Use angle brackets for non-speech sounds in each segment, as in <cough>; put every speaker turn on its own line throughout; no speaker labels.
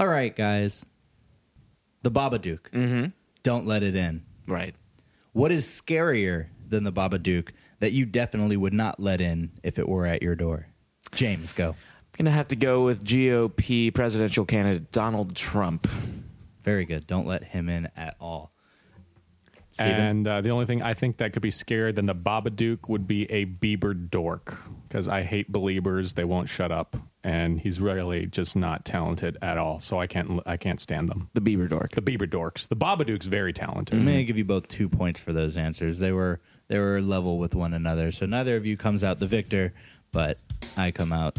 All right, guys. The Babadook. Mm-hmm. Don't let it in.
Right.
What is scarier than the Babadook that you definitely would not let in if it were at your door? James, go.
I'm Gonna have to go with GOP presidential candidate Donald Trump.
Very good. Don't let him in at all. Steven?
And uh, the only thing I think that could be scarier than the Babadook would be a Bieber dork because I hate Beliebers; they won't shut up, and he's really just not talented at all. So I can't I can't stand them.
The Bieber dork.
The Bieber dorks. The Babadook's very talented.
I'm going to give you both two points for those answers. They were they were level with one another, so neither of you comes out the victor, but I come out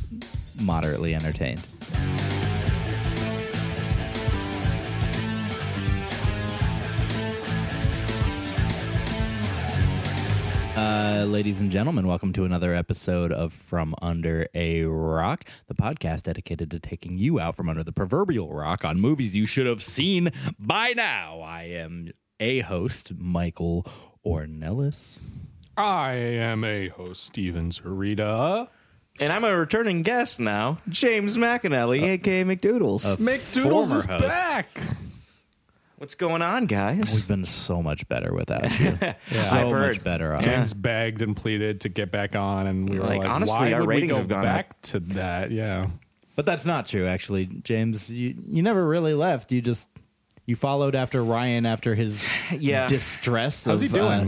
moderately entertained. Uh, ladies and gentlemen, welcome to another episode of From Under a Rock, the podcast dedicated to taking you out from under the proverbial rock on movies you should have seen by now. I am a host, Michael Ornelis.
I am a host, Steven Zurita.
And I'm a returning guest now, James McAnally, aka McDoodles.
a
McDoodles
former
is
host.
back.
What's going on, guys?
We've been so much better without you. <laughs> So
I've heard.
much better off.
James begged and pleaded to get back on, and we were
Like,
like,
honestly,
why
our
would
ratings
we go
have gone
back to that? Yeah.
But that's not true, actually, James. You you never really left. You just you followed after Ryan after his <sighs>
Yeah.
distress.
How's he
of, uh,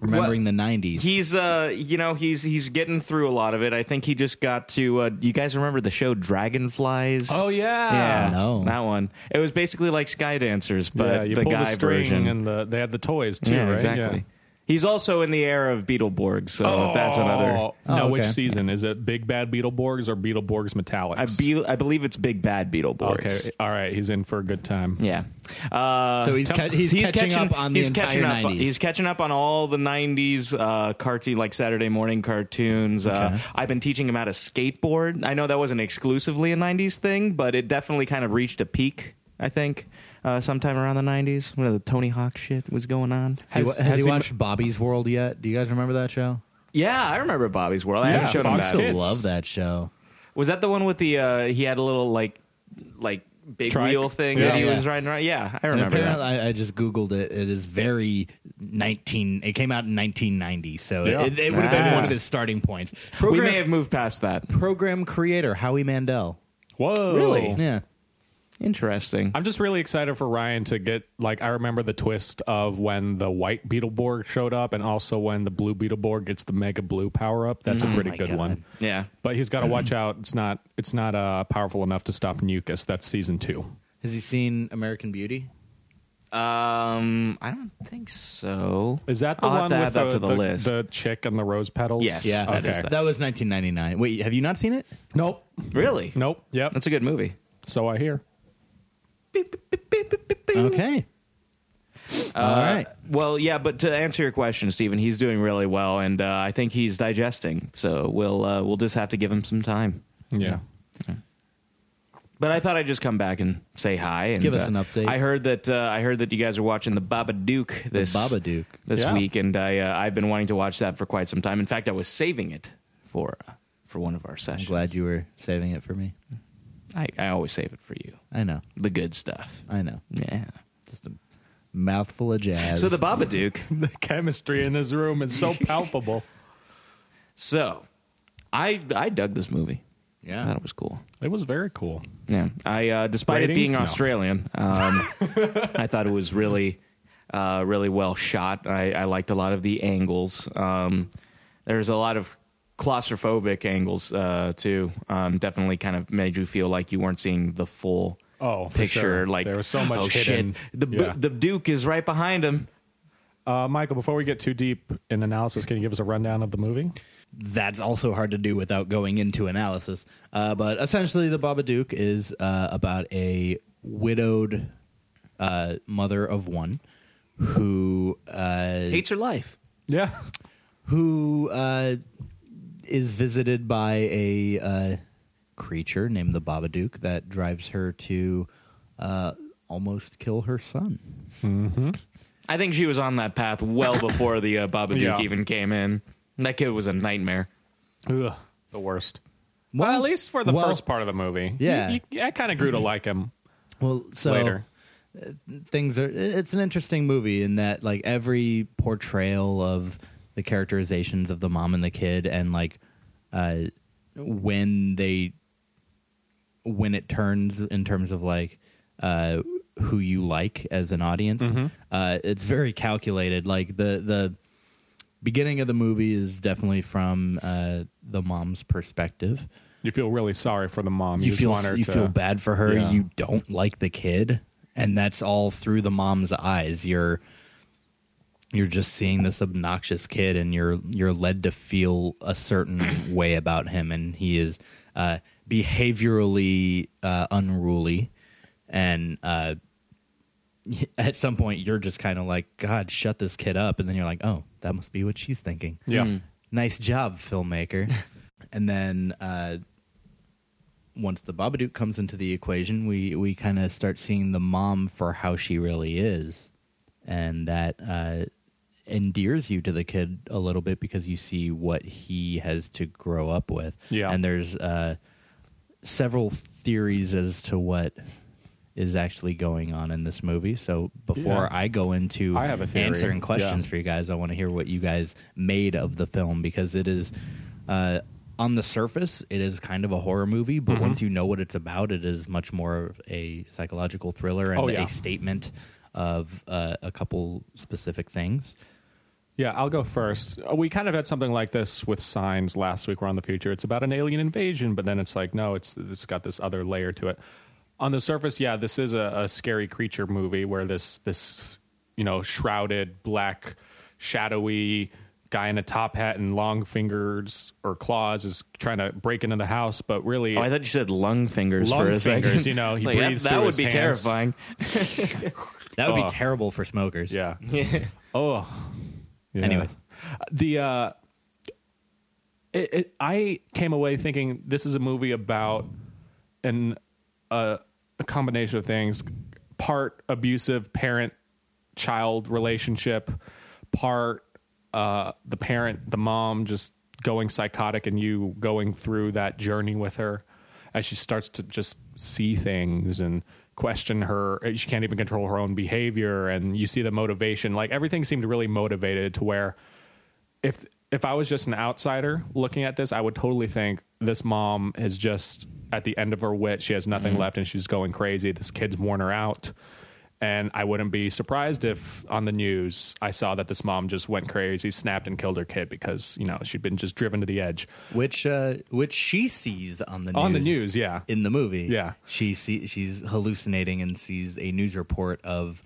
doing?
remembering the '90s.
He's uh you know he's he's getting through a lot of it. I think he just got to uh you guys remember the show Dragon Flyz?
Oh yeah.
yeah.
No.
That one. It was basically like Sky Dancers, but
yeah, you
the
pull
guy
the string
version.
and the they had the toys too,
yeah,
right?
exactly.
Yeah.
He's also in the era of Beetleborg, so if that's another
Oh,
Oh,
no, which
okay.
season is it? Big Bad Beetleborgs or Beetleborgs Metallix?
I, be, I believe it's Big Bad Beetleborgs.
okay, all right, he's in for a good time.
Yeah. Uh,
so he's ca- he's, catching, up on the
he's
entire
catching up,
'90s.
He's catching up on all the '90s uh, cartoon, like Saturday morning cartoons. Uh, I've been teaching him how to skateboard. I know that wasn't exclusively a '90s thing, but it definitely kind of reached a peak. I think uh, sometime around the '90s when the Tony Hawk shit was going on.
has, he,
Has-
has
has
he
he-
watched Bobby's World yet? Do you guys remember that show?
Yeah, I remember Bobby's World. I
Yeah,
haven't shown him that.
Still love that show.
Was that the one with the? Uh, he had a little like like big
Trike?
wheel thing
Yeah.
that he
Yeah.
was riding around. Yeah, I remember that.
I, I just googled it. It is very 19. It came out in 1990, so
Yeah.
it, it would have been one of his starting points.
We may have moved past that.
program creator Howie Mandel.
Whoa,
Really?
Yeah.
Interesting.
I'm just really excited for Ryan to get like I remember the twist of when the white Beetleborg showed up, and also when the blue Beetleborg gets the Mega Blue power up. That's a pretty
my
good
God.
one.
Yeah.
But he's got to watch out. It's not. It's not uh, powerful enough to stop Nukus. That's season two.
Has he seen American Beauty?
Um, I don't think so.
Is that the
I'll have
one
to
with
add that
the,
to the list.
the chick and the rose petals?
Yes.
Yeah,
that
okay.
is that.
That was 1999. Wait, have you not seen it?
Nope.
Really?
Nope. Yep.
That's a good movie.
so I hear.
Okay. All right.
Well, yeah, but to answer your question, Stephen, he's doing really well, and uh, I think he's digesting. So we'll uh, we'll just have to give him some time.
Yeah.
But I thought I'd just come back and say hi. And,
Give us
uh,
an update.
I heard that uh, I heard that you guys are watching the Babadook this
Babadook.
this
Yeah.
week, and I uh, I've been wanting to watch that for quite some time. In fact, I was saving it for uh, for one of our sessions.
I'm
sessions.
glad you were saving it for me.
I, I always save it for you.
I know.
The good stuff.
I know.
Yeah.
Just a mouthful of jazz.
So the Babadook. <laughs>
The chemistry in this room is so <laughs> palpable.
so, I I dug this movie. I
yeah.
thought it was cool.
It was very cool.
Yeah, I uh, despite it
Ratings?
being
No.
Australian, um, <laughs> I thought it was really, uh, really well shot. I, I liked a lot of the angles. Um, there's a lot of claustrophobic angles uh, too. Um, definitely, kind of made you feel like you weren't seeing the full
Oh,
picture.
sure.
Like
There was so much
oh
hidden.
shit, the
Yeah.
the Duke is right behind him.
Uh, Michael, before we get too deep in analysis, can you give us a rundown of the movie?
That's also hard to do without going into analysis. Uh, but essentially, the Babadook is uh, about a widowed uh, mother of one who uh,
Hates her life.
Yeah.
who uh, is visited by a uh, creature named the Babadook that drives her to uh, almost kill her son.
I think she was on that path well before the uh, Babadook
Yeah.
even came in. That kid was a nightmare.
Ugh, the worst. Well, at least for the
well,
first part of the movie.
yeah.
You- you- I kind of grew to like him.
Well, so
later.
things are it's an interesting movie in that like every portrayal of the characterizations of the mom and the kid and like uh when they when it turns in terms of like uh who you like as an audience uh it's very calculated like the the beginning of the movie is definitely from uh the mom's perspective
You feel really sorry for the mom.
you
just
feel
want her
you
to,
feel bad for her.
Yeah.
You don't like the kid, and that's all through the mom's eyes. You're you're just seeing this obnoxious kid, and you're you're led to feel a certain <clears throat> way about him, and he is uh, behaviorally uh, unruly, and uh, <laughs> at some point you're just kind of like, God, shut this kid up, and then you're like, Oh, that must be what she's thinking.
Yeah.
nice job, filmmaker. <laughs> and then uh, once the Babadook comes into the equation, we we kind of start seeing the mom for how she really is, and that uh, endears you to the kid a little bit because you see what he has to grow up with.
Yeah.
and there's uh, several theories as to what is actually going on in this movie. So before
Yeah.
I go into
I
answering questions
Yeah.
for you guys, I want to hear what you guys made of the film because it is uh, on the surface it is kind of a horror movie,
Mm-hmm.
but once you know what it's about, it is much more of a psychological thriller and
Oh, yeah.
a statement of uh, a couple specific things.
Yeah, I'll go first. Uh, We kind of had something like this with Signs last week. We're on the future. It's about an alien invasion, but then it's like, no, it's it's got this other layer to it. On the surface, yeah, this is a, a scary creature movie where this this you know shrouded black shadowy guy in a top hat and long fingers or claws is trying to break into the house, but really
Oh, I thought you said lung fingers
Lung
for a
fingers,
second.
you know, he <laughs>
Like, that-
breathes
that,
through
would be
hands.
terrifying. <laughs>
That would <laughs>
Oh.
be terrible for smokers.
yeah. oh. Yeah.
Anyways.
the uh it, it, I came away thinking this is a movie about an uh, a combination of things part abusive parent child relationship part uh the parent the mom just going psychotic and you going through that journey with her as she starts to just see things and question her she can't even control her own behavior and you see the motivation like everything seemed really motivated to where if if I was just an outsider looking at this, I would totally think this mom is just at the end of her wit. She has nothing mm-hmm. left and she's going crazy. This kid's worn her out. And I wouldn't be surprised if on the news I saw that this mom just went crazy, snapped and killed her kid because, you know, she'd been just driven to the edge.
Which uh, which she sees on the news.
On the news, yeah.
In the movie.
Yeah.
She see, she's hallucinating and sees a news report of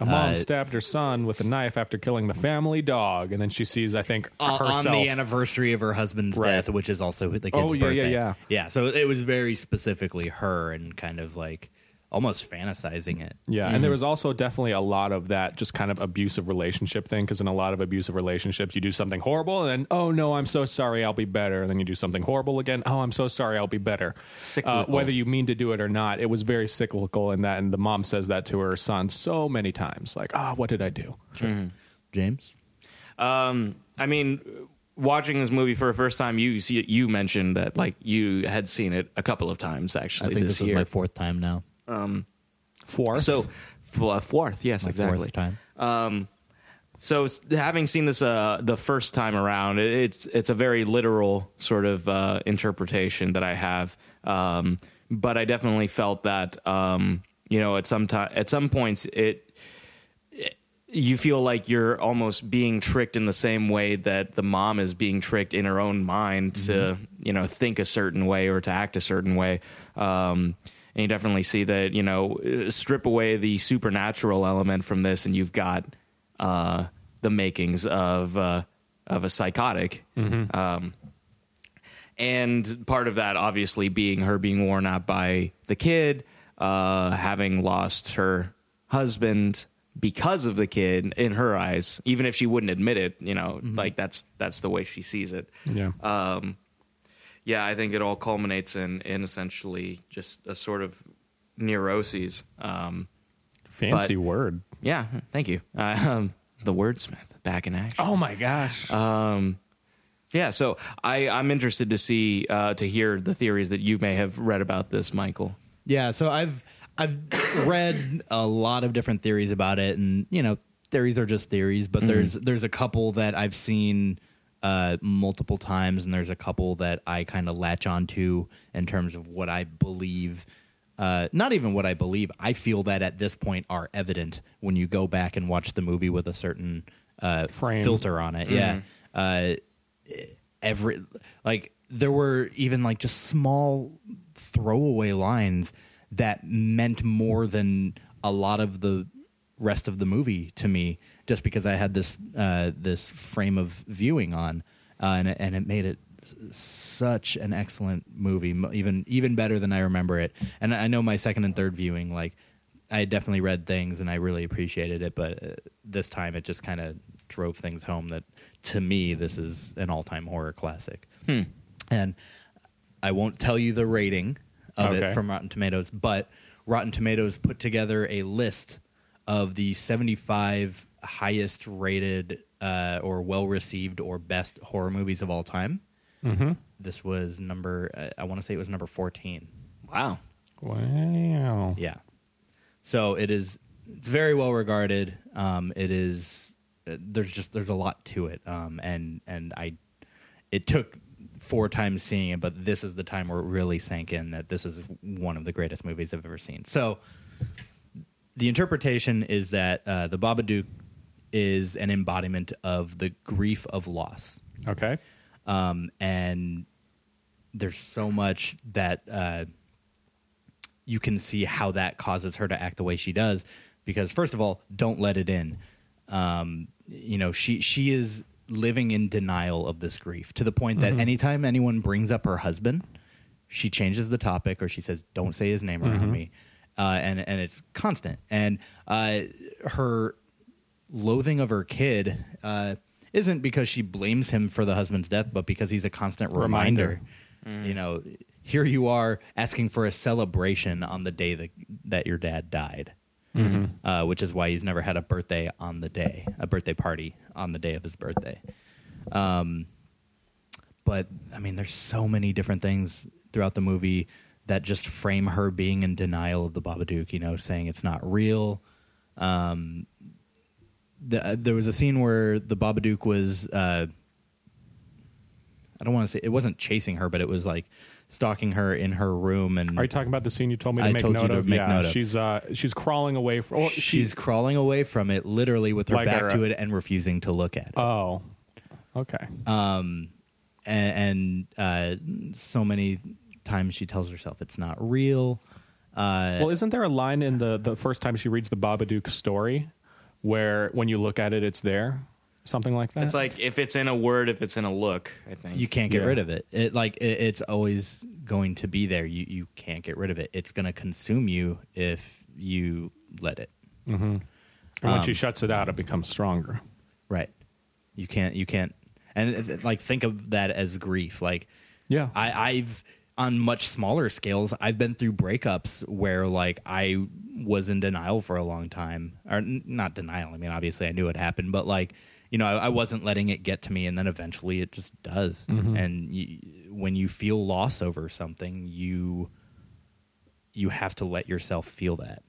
A mom
Uh,
stabbed her son with a knife after killing the family dog. And then she sees, I think,
uh, on the anniversary of her husband's
Right.
death, which is also the kid's
Oh, yeah, yeah,
birthday.
yeah.
yeah. So it was very specifically her and kind of like almost fantasizing it.
Yeah, and there was also definitely a lot of that just kind of abusive relationship thing because in a lot of abusive relationships, you do something horrible and then, oh no, I'm so sorry, I'll be better. And then you do something horrible again, oh, I'm so sorry, I'll be better. Uh, whether you mean to do it or not, it was very cyclical in that. And the mom says that to her son so many times like, oh, what did I do?
James?
Um, I mean, watching this movie for the first time, you you you mentioned that like you had seen it a couple of times actually.
I think
this,
this, was
year.
my fourth time now.
Fourth.
so f- uh, fourth, yes,
My
exactly.
fourth time.
So having seen this uh, the first time around, it, it's it's a very literal sort of uh, interpretation that I have. Um, but I definitely felt that um, you know at some time at some points it, it- you feel like you're almost being tricked in the same way that the mom is being tricked in her own mind to you know think a certain way or to act a certain way. Um, and you definitely see that you know strip away the supernatural element from this, and you've got uh, the makings of uh, of a psychotic. Um, and part of that, obviously, being her being worn out by the kid, uh, having lost her husband because of the kid in her eyes, even if she wouldn't admit it. You know, like that's that's the way she sees it.
yeah.
Um, yeah, I think it all culminates in in essentially just a sort of neuroses. Um,
Fancy
but-
word.
yeah, thank you. Uh, um, the wordsmith back in action.
Oh my gosh.
Um, yeah, so I, I'm interested to see uh, to hear the theories that you may have read about this, Michael.
Yeah, so I've I've read a lot of different theories about it, and you know, theories are just theories. But there's there's a couple that I've seen uh, multiple times, and there's a couple that I kind of latch onto in terms of what I believe. Uh, not even what I believe. I feel that at this point are evident when you go back and watch the movie with a certain uh,
Frame.
filter on it. Yeah. Uh, every like there were even like just small throwaway lines that meant more than a lot of the rest of the movie to me just because I had this uh, this frame of viewing on uh, and it, and it made it such an excellent movie even even better than I remember it. And I know my second and third viewing like I definitely read things and I really appreciated it but uh, this time it just kind of drove things home that to me this is an all-time horror classic. And I won't tell you the rating of
Okay.
it from Rotten Tomatoes, but Rotten Tomatoes put together a list of the 75 highest rated uh, or well received or best horror movies of all time. Mm-hmm. This was number, uh, I want to say it was number 14.
Wow.
Wow.
Yeah. So it is it's very well regarded. Um, it is uh, there's just there's a lot to it. Um, and and I it took four times seeing it, but this is the time where it really sank in that this is one of the greatest movies I've ever seen. So the interpretation is that uh, the Babadook is an embodiment of the grief of loss
Okay.
um, and there's so much that uh, you can see how that causes her to act the way she does. Because first of all, don't let it in. Um, you know, she she is living in denial of this grief to the point that anytime anyone brings up her husband, she changes the topic or she says, "Don't say his name around me," uh, and and it's constant. And uh, her loathing of her kid uh, isn't because she blames him for the husband's death, but because he's a constant reminder.
Reminder.
You know, here you are asking for a celebration on the day that that your dad died, uh, which is why he's never had a birthday on the day, a birthday party on the day of his birthday. Um, but I mean, there's so many different things throughout the movie that just frame her being in denial of the Babadook. You know, saying it's not real. Um, the, uh, there was a scene where the Babadook was. Uh, I don't want to say it wasn't chasing her, but it was like stalking her in her room, and
Are you talking about the scene you told me to
I
make
told you
note
to
of?
make
yeah,
note of.
she's uh she's crawling away from. Well,
she's crawling away from it, literally with her
Like
back
her-
to it and refusing to look at it.
Oh, okay.
and, and uh, so many times she tells herself it's not real. Uh,
well, isn't there a line in the the first time she reads the Babadook story where when you look at it, it's there, something like that?
It's like if it's in a word, if it's in a look, I think.
you can't get
Yeah.
rid of it. It like it, it's always going to be there. You you can't get rid of it. It's going to consume you if you let it.
and when
um,
she shuts it out, it becomes stronger.
Right. You can't. You can't. And it- it- like think of that as grief. Like
Yeah.
I, I've on much smaller scales. I've been through breakups where like I was in denial for a long time, or n- not denial. I mean, obviously I knew it happened, but like you know, I, I wasn't letting it get to me, and then eventually it just does. Mm-hmm. And you, when you feel loss over something, you you have to let yourself feel that.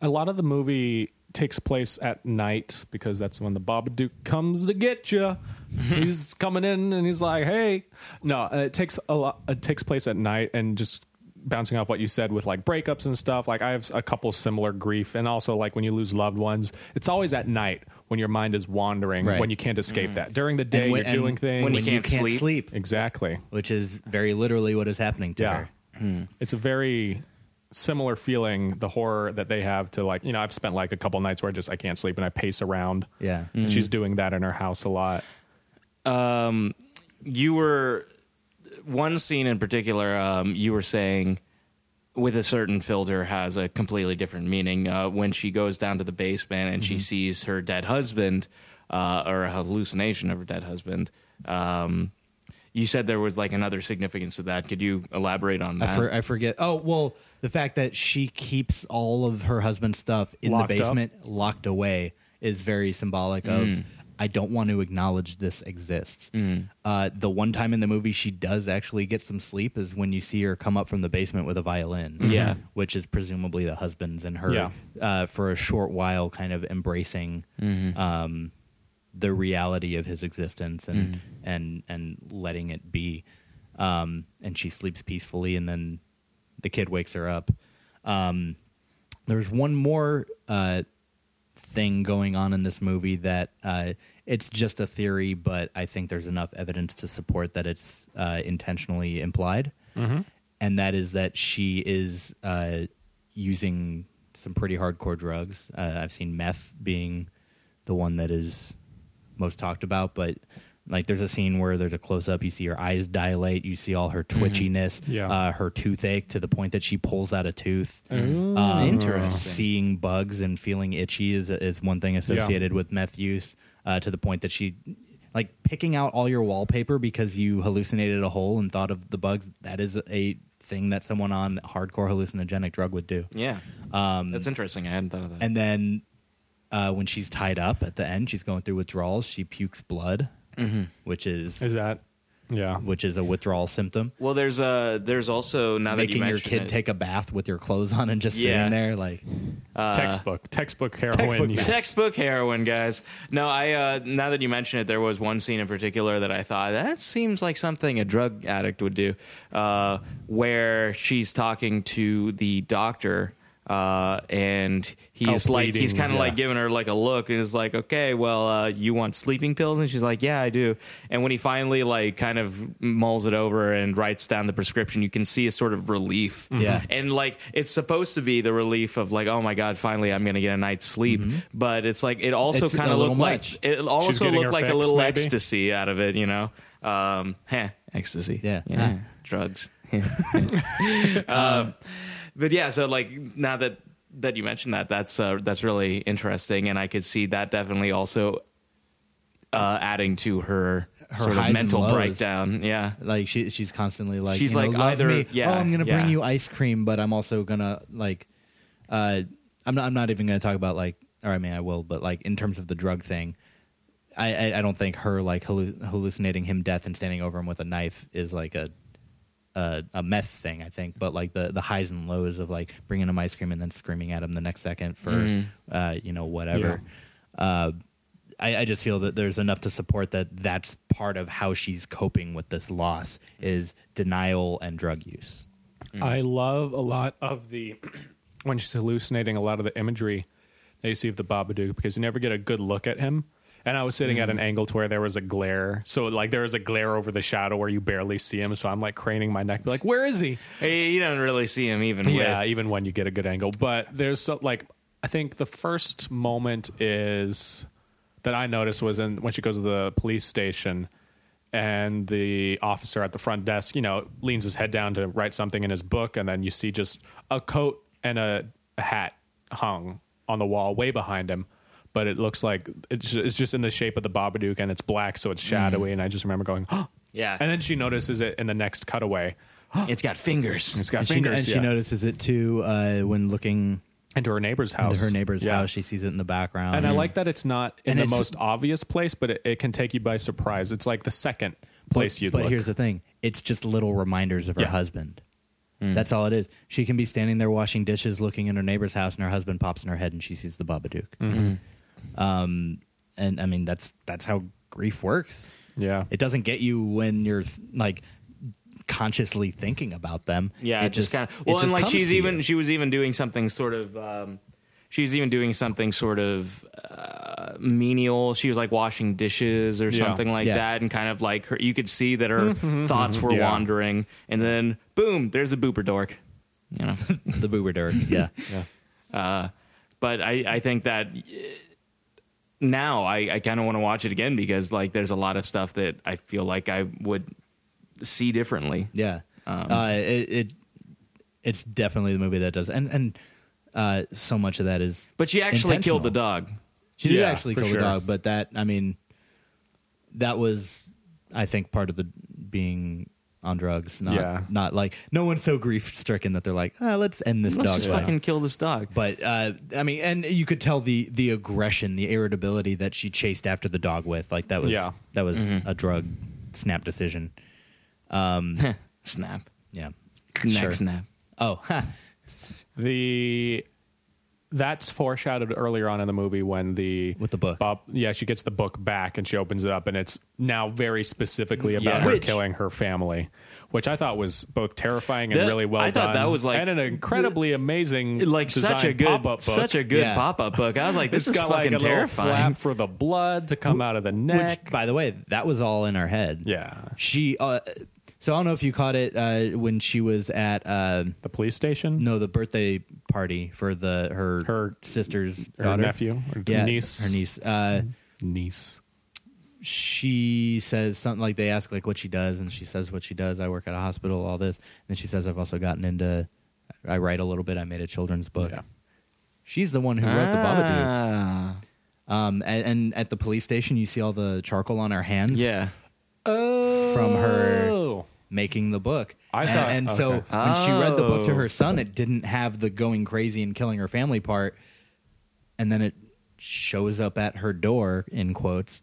A lot of the movie takes place at night because that's when the Babadook comes to get you. <laughs> he's coming in and he's like, "Hey." No, uh, it takes a lot it takes place at night and just bouncing off what you said with like breakups and stuff. Like I have a couple similar grief and also like when you lose loved ones, it's always at night when your mind is wandering
Right.
when you can't escape that. During the day
when-
you're doing things
when you
When you
can't
can't
sleep.
sleep,
Exactly.
which is very literally what is happening to
Yeah.
her.
It's a very similar feeling, the horror that they have to like, you know, I've spent like a couple nights where I just I can't sleep and I pace around.
Yeah.
And She's doing that in her house a lot.
um, you were one scene in particular. Um, you were saying with a certain filter has a completely different meaning. Uh, when she goes down to the basement and she sees her dead husband, uh, or a hallucination of her dead husband. Um, you said there was like another significance to that. Could you elaborate on
I,
that?
for, I forget. Oh well, the fact that she keeps all of her husband's stuff in
Locked
the
up?
basement, locked away, is very symbolic of.
Mm.
I don't want to acknowledge this exists.
Mm.
Uh, the one time in the movie she does actually get some sleep is when you see her come up from the basement with a violin.
Yeah.
which is presumably the husband's, and her
Yeah.
uh, for a short while kind of embracing
Mm-hmm.
um, the reality of his existence and
Mm.
and and letting it be. Um, and she sleeps peacefully, and then the kid wakes her up. Um, there's one more uh, thing going on in this movie that uh, it's just a theory, but I think there's enough evidence to support that it's uh, intentionally implied, and that is that she is uh, using some pretty hardcore drugs. Uh, I've seen meth being the one that is most talked about, but like there's a scene where there's a close up, you see her eyes dilate, you see all her twitchiness,
Yeah.
uh, her toothache to the point that she pulls out a tooth.
Ooh.
Um,
Interesting.
Seeing bugs and feeling itchy is is one thing associated with meth use. Uh, to the point that she, like, picking out all your wallpaper because you hallucinated a hole and thought of the bugs. That is a thing that someone on hardcore hallucinogenic drug would do.
Yeah.
Um,
That's interesting. I hadn't thought of that.
and then uh, when she's tied up at the end, she's going through withdrawals. She pukes blood,
Mm-hmm.
which is
Is that? Yeah.
which is a withdrawal symptom.
well, there's a there's also now that you
Making your kid
it,
take a bath with your clothes on and just
Yeah.
sitting there, like
uh,
textbook. Textbook heroin.
textbook
use. <laughs>
Textbook heroin, guys. No, I. Uh, now that you mention it, there was one scene in particular that I thought that seems like something a drug addict would do, uh, where she's talking to the doctor. Uh, and he's
Oh,
like, he's kind of
yeah.
like giving her like a look, and is like, okay, well, uh, you want sleeping pills? And she's like, yeah, I do. And when he finally like kind of mulls it over and writes down the prescription, you can see a sort of relief.
Yeah.
And like it's supposed to be the relief of like, oh my god, finally I'm gonna get a night's sleep. But it's like it also kind of
little
looked like it also looked
her
like a little
maybe?
ecstasy out of it, you know. Um, heh, ecstasy.
Yeah.
yeah,
Huh.
drugs. <laughs> <laughs> um, but yeah, so like now that that you mentioned that, that's uh, that's really interesting, and I could see that definitely also uh, adding to her,
Her
sort of mental breakdown. Yeah.
like she she's constantly like
She's
you know,
like
love
either-
me.
yeah,
oh I'm gonna
yeah.
bring you ice cream but I'm also gonna like uh I'm not I'm not even gonna talk about like or I mean I will but like in terms of the drug thing I I, I don't think her like hallu- hallucinating him death and standing over him with a knife is like a a, a meth thing I think but like the the highs and lows of like bringing him ice cream and then screaming at him the next second for
Mhm.
uh you know whatever uh I, I just feel that there's enough to support that that's part of how she's coping with this loss is denial and drug use.
I love a lot of the <clears throat> when she's hallucinating a lot of the imagery that you see of the Babadook because you never get a good look at him. And I was sitting at an mm. angle to where there was a glare, so like there was a glare over the shadow where you barely see him. So I'm like craning my neck, be like, "Where is he?"
Hey, You don't really see him even.
Yeah,
with-
even when you get a good angle. But there's so, like I think the first moment is that I noticed was in when she goes to the police station and the officer at the front desk, you know, leans his head down to write something in his book and then you see just a coat and a, a hat hung on the wall way behind him. But it looks like it's it's just in the shape of the Babadook and it's black, so it's shadowy. Mm. And I just remember going, oh.
Yeah.
And then she notices it in the next cutaway. <gasps>
it's got fingers.
It's got
And, she,
fingers.
and she
yeah.
notices it too uh, when looking
into her neighbor's house.
into her neighbor's
Yeah.
house. She sees it in the background.
And I mm. like that it's not in
And
the
it's-
most obvious place, but it, it can take you by surprise. It's like the second place
but,
you'd
but
look.
here's the thing: it's just little reminders of her
Yeah.
husband. Mm. That's all it is. She can be standing there washing dishes, looking in her neighbor's house, and her husband pops in her head, and she sees the Babadook. Mm-hmm. Um, and I mean, that's that's how grief works.
yeah.
It doesn't get you when you're like consciously thinking about them.
Yeah,
it
it just kind of. Well, and like she's even
you.
she was even doing something sort of. Um, she's even doing something sort of uh, menial. She was like washing dishes or
Yeah.
something like
Yeah.
that, and kind of like her. You could see that her <laughs> thoughts were
Yeah.
wandering, and then boom, there's a booper dork. You know. <laughs>
the boober dirt. Yeah,
yeah.
Uh, but I, I think that uh, now I, I kind of want to watch it again because like there's a lot of stuff that I feel like I would see differently.
yeah.
Um,
uh, it, it it's definitely the movie that does, and and uh, so much of that is.
But she actually killed the dog.
She did
Yeah,
actually kill
sure.
the dog, but that I mean, that was I think part of the being on drugs. Not,
Yeah.
not like no one's so grief stricken that they're like, ah, let's end this dog.
Let's
dog.
just
fight."
fucking kill this dog.
But uh, I mean, and you could tell the the aggression, the irritability that she chased after the dog with. Like that was
Yeah.
that was
Mm-hmm.
a drug snap decision. <laughs>
snap.
Yeah.
Neck
Sure.
snap.
Oh. <laughs>
The that's foreshadowed earlier on in the movie when the
With the book.
Bob, yeah, she gets the book back and she opens it up, and it's now very specifically about
Yeah.
her
Which-
killing her family, which I thought was both terrifying and
That-
really well
I thought
done.
that was like-
and an incredibly amazing,
Like such a
designed
good,
pop-up book.
such a good
Yeah.
pop-up book. I was like, <laughs> this
It's
is
got like
fucking
a little
terrifying.
flap for the blood to come out of the neck.
which by the way, that was all in her head.
yeah,
She. Uh, so I don't know if you caught it uh, when she was at uh,
the police station.
no the birthday party for the her
Her-
sister's
her
daughter
nephew or
yeah
niece,
her niece. Uh,
niece.
she says something like they ask like what she does and she says what she does i work at a hospital all this and then she says i've also gotten into i write a little bit i made a children's book
Yeah.
she's the one who wrote the babadook
Ah,
um, and, and at the police station you see all the charcoal on her hands
yeah.
From her
Oh.
making the book
I
and,
thought-
and so
okay.
when she read the book to
Oh.
her son oh. it didn't have the going crazy and killing her family part and then it shows up at her door in quotes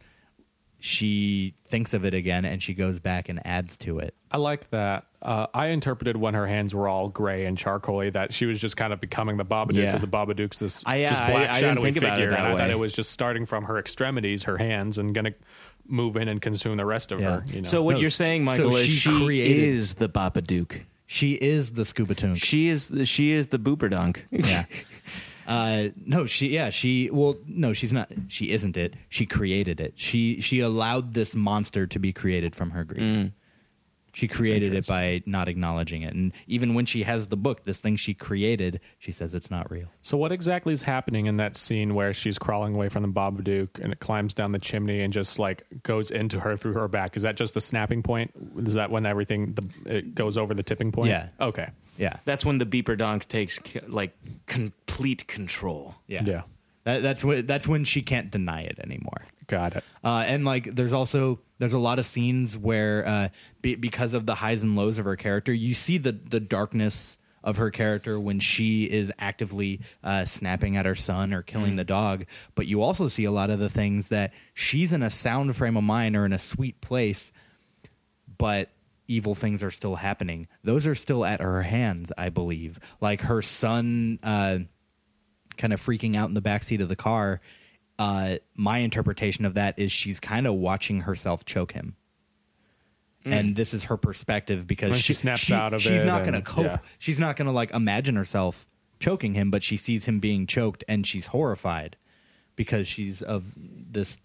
she thinks of it again and she goes back and adds to it
I like that. Uh, I interpreted when her hands were all gray and charcoaly that she was just kind of becoming the Babadook
Yeah.
because the Babadook's this
I- yeah,
just
I-
black
I didn't
shadowy
think about it
figure,
that
and I thought it was just starting from her extremities, her hands, and gonna move in and consume the rest of
Yeah.
her. You know?
So what
No,
you're saying,
so
Michael, is
she
she
created-
is the Babadook.
she is the scuba tune
She is the, she is the Booperdunk.
yeah <laughs> uh no she yeah she well no she's not she isn't it she created it she she allowed this monster to be created from her grief
Mm.
She created it by not acknowledging it and even when she has the book this thing she created she says it's not real
So what exactly is happening in that scene where she's crawling away from the Babadook and it climbs down the chimney and just like goes into her through her back? Is that just the snapping point? Is that when everything the, it goes over the tipping point?
Yeah.
Okay.
yeah
That's when the Beeperdonk takes like complete control.
yeah
Yeah.
That, that's when that's when she can't deny it anymore
Got it.
Uh, and like, there's also there's a lot of scenes where, uh, be, because of the highs and lows of her character, you see the the darkness of her character when she is actively uh, snapping at her son or killing the dog. But you also see a lot of the things that she's in a sound frame of mind or in a sweet place, but evil things are still happening. Those are still at her hands, I believe. Like her son. Uh, kind of freaking out in the backseat of the car. Uh, my interpretation of that is she's kind of watching herself choke him. And this is her perspective because
Mm. When she snaps out of
she's
it
not going to cope.
yeah.
She's not going to like imagine herself choking him, but she sees him being choked and she's horrified because she's of this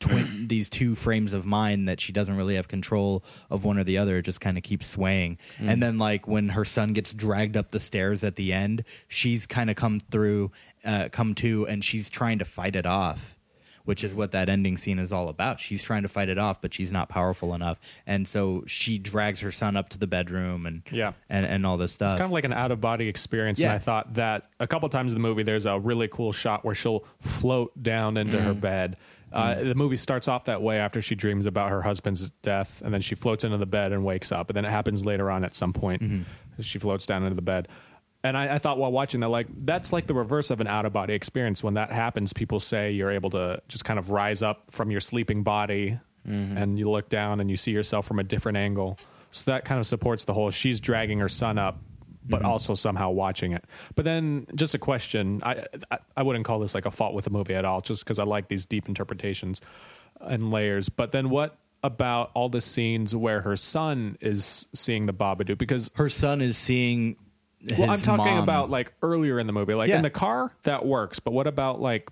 twin these two frames of mind that she doesn't really have control of one or the other it just kind of keeps swaying
Mm.
and then like when her son gets dragged up the stairs at the end she's kind of come through uh, come to and she's trying to fight it off which is what that ending scene is all about she's trying to fight it off but she's not powerful enough and so she drags her son up to the bedroom and
Yeah.
and, and all this stuff
It's kind of like an out of body experience.
Yeah.
And I thought that a couple times in the movie, there's a really cool shot where she'll float down into her bed. Uh, The movie starts off that way after she dreams about her husband's death, and then she floats into the bed and wakes up. And then it happens later on at some point. She floats down into the bed. And I, I thought while watching that, like that's like the reverse of an out of body experience. When that happens, people say you're able to just kind of rise up from your sleeping body, and you look down and you see yourself from a different angle. So that kind of supports the whole she's dragging her son up, but mm-hmm. also somehow watching it. But then, just a question: I, I I wouldn't call this like a fault with the movie at all, just because I like these deep interpretations and layers. But then, what about all the scenes where her son is seeing the Babadook? Because
her son is seeing his
well, I'm talking
mom.
about like earlier in the movie, like
Yeah.
in the car, that works. But what about like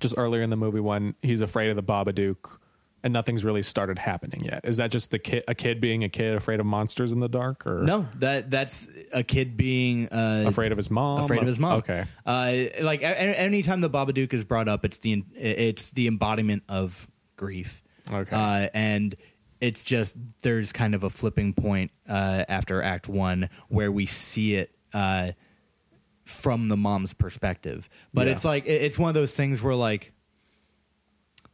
just earlier in the movie when he's afraid of the Babadook and nothing's really started happening yet? Is that just the kid, a kid being a kid afraid of monsters in the dark, or
no that that's a kid being uh,
afraid of his mom?
afraid of his mom.
Okay,
Uh, like a- anytime the Babadook is brought up, it's the it's the embodiment of grief.
Okay.
Uh, and it's just there's kind of a flipping point uh, after Act One where we see it. Uh, from the mom's perspective, but
Yeah.
it's like it's one of those things where like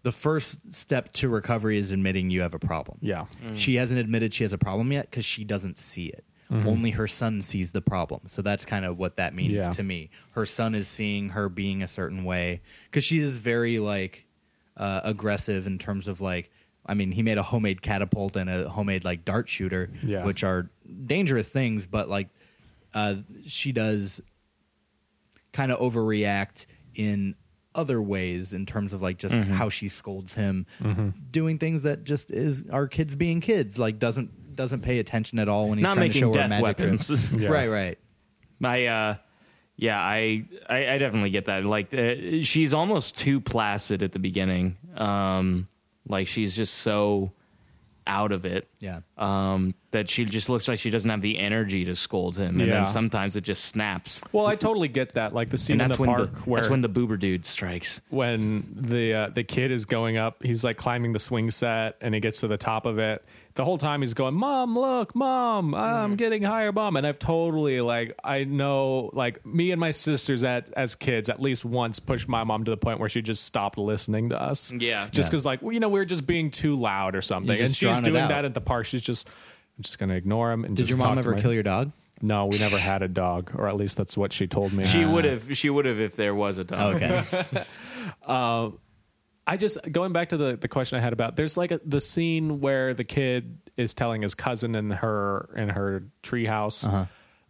the first step to recovery is admitting you have a problem.
Yeah.
She hasn't admitted she has a problem yet because she doesn't see it. Only her son sees the problem. So that's kind of what that means
Yeah.
to me. Her son is seeing her being a certain way because she is very like uh, aggressive in terms of like. I mean, he made a homemade catapult and a homemade like dart shooter,
Yeah.
which are dangerous things. But like, uh, she does kind of overreact in other ways in terms of like just how she scolds him doing things that just is our kids being kids like doesn't doesn't pay attention at all when he's
Not
trying to
making
show her
death
magic
weapons. <laughs>
Yeah.
right right
my uh yeah, I, I I definitely get that. Like uh, she's almost too placid at the beginning. Um like she's just so out of it.
yeah
Um that she just looks like she doesn't have the energy to scold him and
Yeah.
then sometimes it just snaps.
Well, I totally get that. Like the scene
And
in
that's
the
when
park
the
where
that's when the boober dude strikes.
when the uh, the kid is going up, he's like climbing the swing set, and he gets to the top of it. The whole time he's going, "Mom, look, mom, I'm getting higher, mom." And I've totally like I know like me and my sisters at as kids at least once pushed my mom to the point where she just stopped listening to us.
Yeah.
just because like well, you know we were just being too loud or something, and
just
she's
it
doing
out.
that at the park. She's just. I'm just gonna ignore him and
did
just
your mom
talk to
ever
my-
kill your dog
No, we never had a dog, or at least that's what she told me.
She uh, would have she would have if there was a dog.
okay <laughs> <laughs> uh,
I just going back to the, the question I had about there's like a, the scene where the kid is telling his cousin in her in her treehouse,
Uh-huh.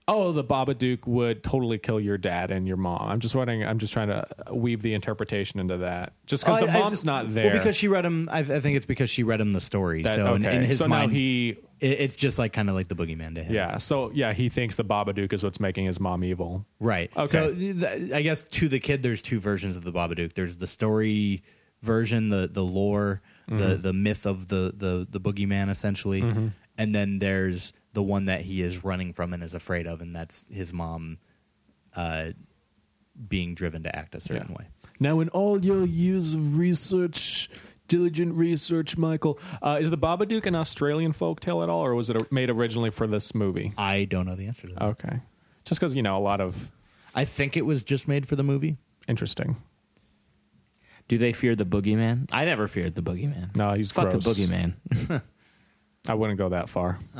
oh, the Babadook would totally kill your dad and your mom. I'm just wondering. I'm just trying to weave the interpretation into that, just because
Oh,
the
I- I-
mom's not there.
well because she read him I, I think it's because she read him the story
That-
so in,
okay.
in his
so
mind
now he
it, it's just like kind of like the boogeyman to him
yeah. So yeah, he thinks the Babadook is what's making his mom evil.
Right.
Okay.
So th- I guess to the kid, there's two versions of the Babadook. There's the story version, the the lore,
Mm-hmm.
the the myth of the the the boogeyman, essentially, and then there's the one that he is running from and is afraid of, and that's his mom, uh, being driven to act a certain
Yeah.
way.
Now, in all your years of research, diligent research, Michael, uh, is the Babadook an Australian folktale at all, or was it made originally for this movie?
I don't know the answer to that.
Okay. Just because, you know, a lot of
I think it was just made for the movie.
interesting.
Do they fear the boogeyman? I never feared the boogeyman.
No, he's
Fuck
gross.
the boogeyman. <laughs>
I wouldn't go that far. <laughs>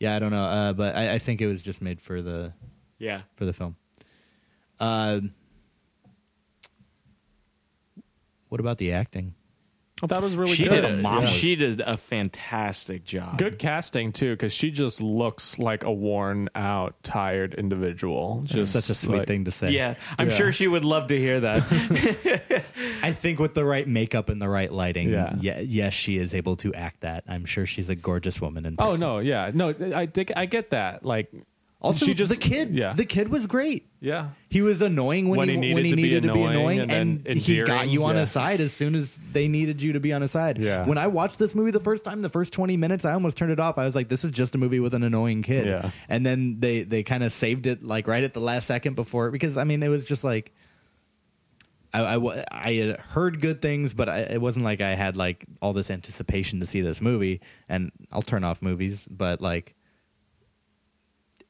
Yeah, I don't know, uh, but I, I think it was just made for the
yeah.
for the film. Uh, what about the acting?
I thought it was really
She
good.
did, a,
mom was-
she did a fantastic job.
Good casting too, because she just looks like a worn out, tired individual. Just
Such a sweet
like-
thing to say.
Yeah, I'm
Yeah.
sure she would love to hear that. <laughs>
I think with the right makeup and the right lighting,
Yeah.
yeah, yes, she is able to act that. I'm sure she's a gorgeous woman. In
Oh
person.
no, yeah, no, I I get that. Like,
Also,
she just
the kid,
yeah,
the kid was great.
Yeah.
He was annoying when,
When
he,
he needed
when he
to be
needed to be
annoying
annoying,
and
and, he got you on
yeah.
his side as soon as they needed you to be on his side.
Yeah.
When I watched this movie the first time, the first 20 minutes, I almost turned it off. I was like, "This is just a movie with an annoying kid."
Yeah.
And then they they kind of saved it like right at the last second before because I mean it was just like. I, I I had heard good things, but I, it wasn't like I had like all this anticipation to see this movie. And I'll turn off movies, but like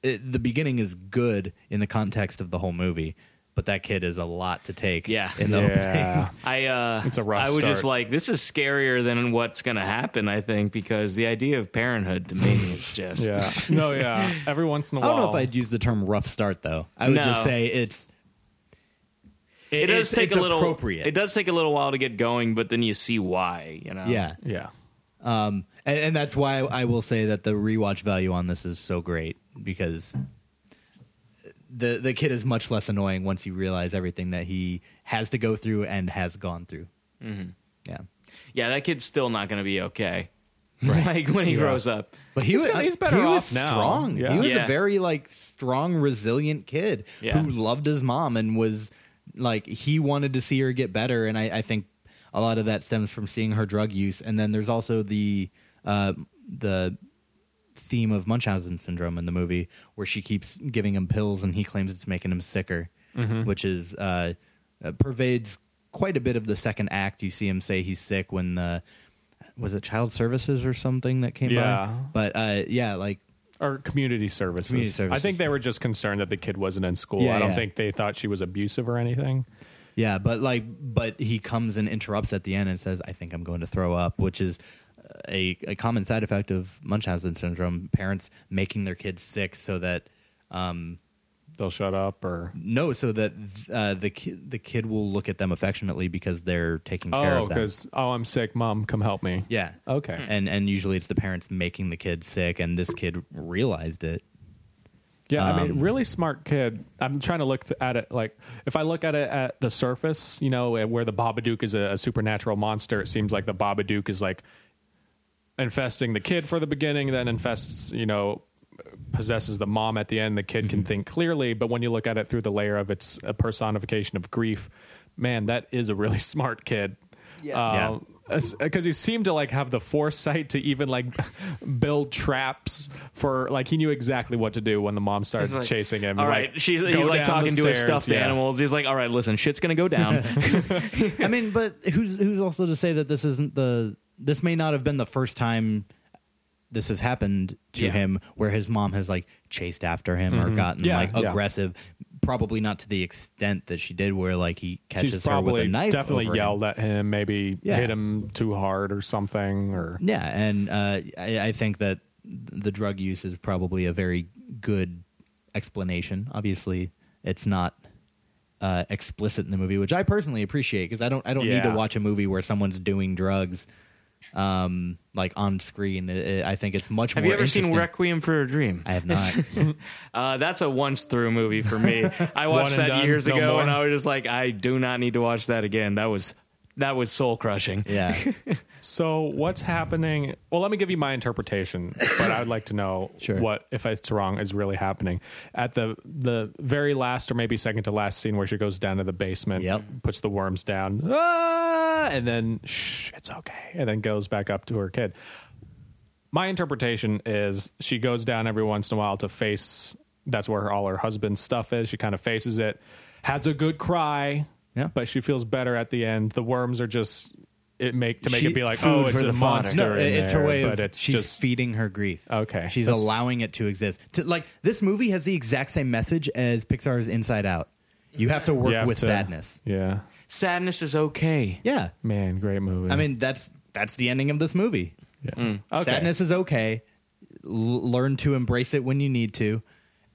it, the beginning is good in the context of the whole movie, but that kid is a lot to take.
Yeah.
in the opening.
Yeah.
I uh,
It's a rough
I was just like, this is scarier than what's going to happen. I think because the idea of parenthood to me is <laughs> just
Yeah. <laughs> No, yeah. Every once in a while.
I don't know if I'd use the term rough start though. I would
No.
just say it's.
It does
it's-
take
it's
a little.
appropriate.
It does take a little while to get going, but then you see why. You know.
yeah,
Yeah.
um, and, and that's why I will say that the rewatch value on this is so great because the the kid is much less annoying once you realize everything that he has to go through and has gone through.
Mm-hmm.
Yeah,
Yeah, that kid's still not going to be okay. <laughs> Right. like when he
Yeah.
grows up.
but he
He's
was
gonna- he's better
he was
off now.
strong.
Yeah.
He was
Yeah.
a very like strong, resilient kid
Yeah.
who loved his mom and was like he wanted to see her get better. And I, I think a lot of that stems from seeing her drug use. And then there's also the uh, the theme of Munchausen syndrome in the movie, where she keeps giving him pills and he claims it's making him sicker,
Mm-hmm.
which is uh, uh, pervades quite a bit of the second act. You see him say he's sick when the was it child services or something that came
Yeah.
by, but uh, yeah, like
Or community services.
Community services.
I think they were just concerned that the kid wasn't in school.
Yeah,
I don't
yeah.
think they thought she was abusive or anything.
Yeah, but like, but he comes and interrupts at the end and says, "I think I'm going to throw up," which is a, a common side effect of Munchausen syndrome. Parents making their kids sick so that
They'll shut up or
no, so that uh, the ki- the kid will look at them affectionately because they're taking care
oh,
of them.
Oh, because oh, I'm sick, mom, come help me.
Yeah.
Okay.
And and usually it's the parents making the kid sick, and this kid realized it.
Yeah, I
Um,
mean, really smart kid. I'm trying to look th- at it like if I look at it at the surface, you know, where the Babadook is a, a supernatural monster, it seems like the Babadook is like infesting the kid for the beginning, then infests, you know, possesses the mom at the end. The kid
Mm-hmm.
can think clearly, but when you look at it through the layer of its a personification of grief, man, that is a really <laughs> smart kid.
Yeah. yeah.
because he seemed to like have the foresight to even like <laughs> build traps for like he knew exactly what to do when the mom started
like,
chasing him.
All
like,
right, she's he's like talking to his stuffed
yeah.
animals. He's like, all right, listen, shit's gonna go down. <laughs>
I mean, but who's who's also to say that this isn't the this may not have been the first time this has happened to
Yeah.
him where his mom has like chased after him or gotten
Mm-hmm. Yeah,
like
yeah.
aggressive. Probably not to the extent that she did, where like he catches
She's
her with a knife.
definitely
over him.
yelled at him, maybe
Yeah.
hit him too hard or something, or
Yeah, and uh, I, I think that the drug use is probably a very good explanation. Obviously, it's not uh, explicit in the movie, which I personally appreciate because I don't I don't need to watch a movie where someone's doing drugs um, like on screen. It- it- I think it's much
Have
more.
you ever seen. Requiem for a Dream?
I have not. <laughs>
Uh, that's a once through movie for me. <laughs> I watched that
done,
years
no
ago,
more.
and I was just like, I do not need to watch that again. That was that was soul crushing.
yeah, <laughs>
So what's happening? Well, let me give you my interpretation, but I would like to know <coughs>
Sure.
what, if it's wrong, is really happening at the the very last or maybe second to last scene where she goes down to the basement,
Yep.
puts the worms down, ah, and then shh, it's okay, and then goes back up to her kid. My interpretation is she goes down every once in a while to face. That's where all her husband's stuff is. She kind of faces it, has a good cry,
Yeah.
but she feels better at the end. The worms are just it make to make
She-
it be like, oh, it's
for
a
the
monster.
no,
in
it's
there,
her way
but
of
it's
she's
just
feeding her grief.
Okay,
she's
that's-
allowing it to exist. To, like this movie has the exact same message as Pixar's Inside Out. You have to work
have
with
to-
sadness.
Yeah,
Sadness is okay.
Yeah,
man, great movie.
I mean that's that's the ending of this movie.
yeah. Mm. Okay.
Sadness is okay. L- learn to embrace it when you need to.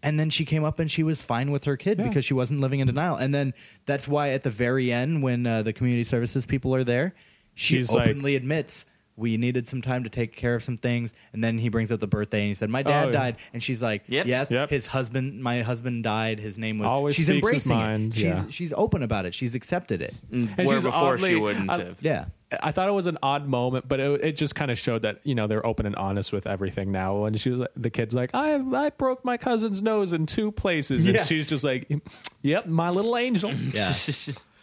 And then she came up and she was fine with her kid
Yeah.
because she wasn't living in denial. And then that's why at the very end, when uh, the community services people are there, she
She's like-
openly admits we needed some time to take care of some things. And then he brings up the birthday and he said, "My dad
Oh, yeah.
died." And she's like,
Yep.
"Yes,
Yep.
his husband, my husband died. His name was."
Always
she's
speaks his
embracing
mind,
it. She's,
yeah.
she's open about it. She's accepted it.
Mm, and
Where
she's
before she wouldn't
I-
have.
Yeah.
I thought it was an odd moment, but it, it just kind of showed that you know they're open and honest with everything now. And she was like, the kid's like, I I broke my cousin's nose in two places, and
Yeah.
she's just like, Yep, my little angel. <laughs>
Yeah. <laughs>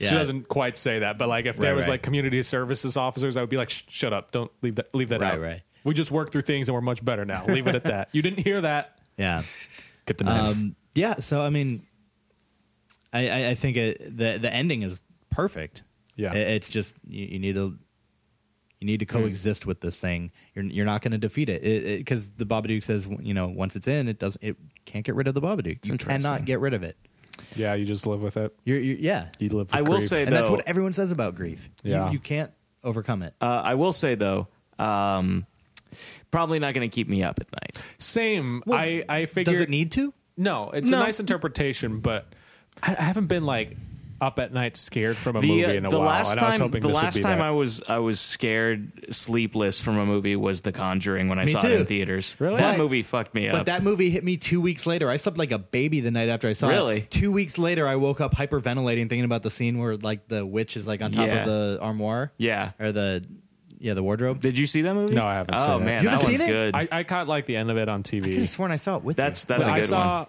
She doesn't quite say that, but like if there
Right,
was
right.
like community services officers, I would be like, "Shut up! Don't leave that. Leave that
Right,
out.
right.
We just work through things and we're much better now. Leave it at that. You didn't hear that.
Yeah.
Get the knife.
Um, yeah, so I mean, I, I, I think it, the the ending is perfect.
Yeah.
It- it's just you, you need to you need to coexist with this thing. You're you're not going to defeat it because the Babadook says you know once it's in, it doesn't it can't get rid of the Babadook. You
interesting.
cannot get rid of it.
Yeah, you just live with it.
You're, you yeah,
You live. With
I will
grief.
say-
and that's what everyone says about grief. You-
Yeah.
you, can't overcome it.
Uh, I will say though, um, probably not going to keep me up at night.
same.
Well,
I I figured
Does it need to?
No, it's
No.
a nice interpretation, but I, I haven't been like up at night scared from a
The,
movie
uh,
in a
the
while,
last
and I was
time,
hoping
the
this
last
would be
time
that.
I was I was scared sleepless from a movie was The Conjuring when I
Me
saw
too.
it in theaters.
Really?
That
But-
movie fucked me
But
up.
But that movie hit me two weeks later. I slept like a baby the night after I saw it. Really? Two weeks later, I woke up hyperventilating, thinking about the scene where like the witch is like on top
Yeah.
of the armoire.
yeah.
or the yeah the wardrobe.
Did you see that movie?
No, I haven't
Oh
seen it.
Oh man,
You
that
haven't
one's
seen it?
good.
I, I caught like the end of it on TV.
I could have sworn I saw it with
That's
you.
that's
But
a
I
good
saw.
one.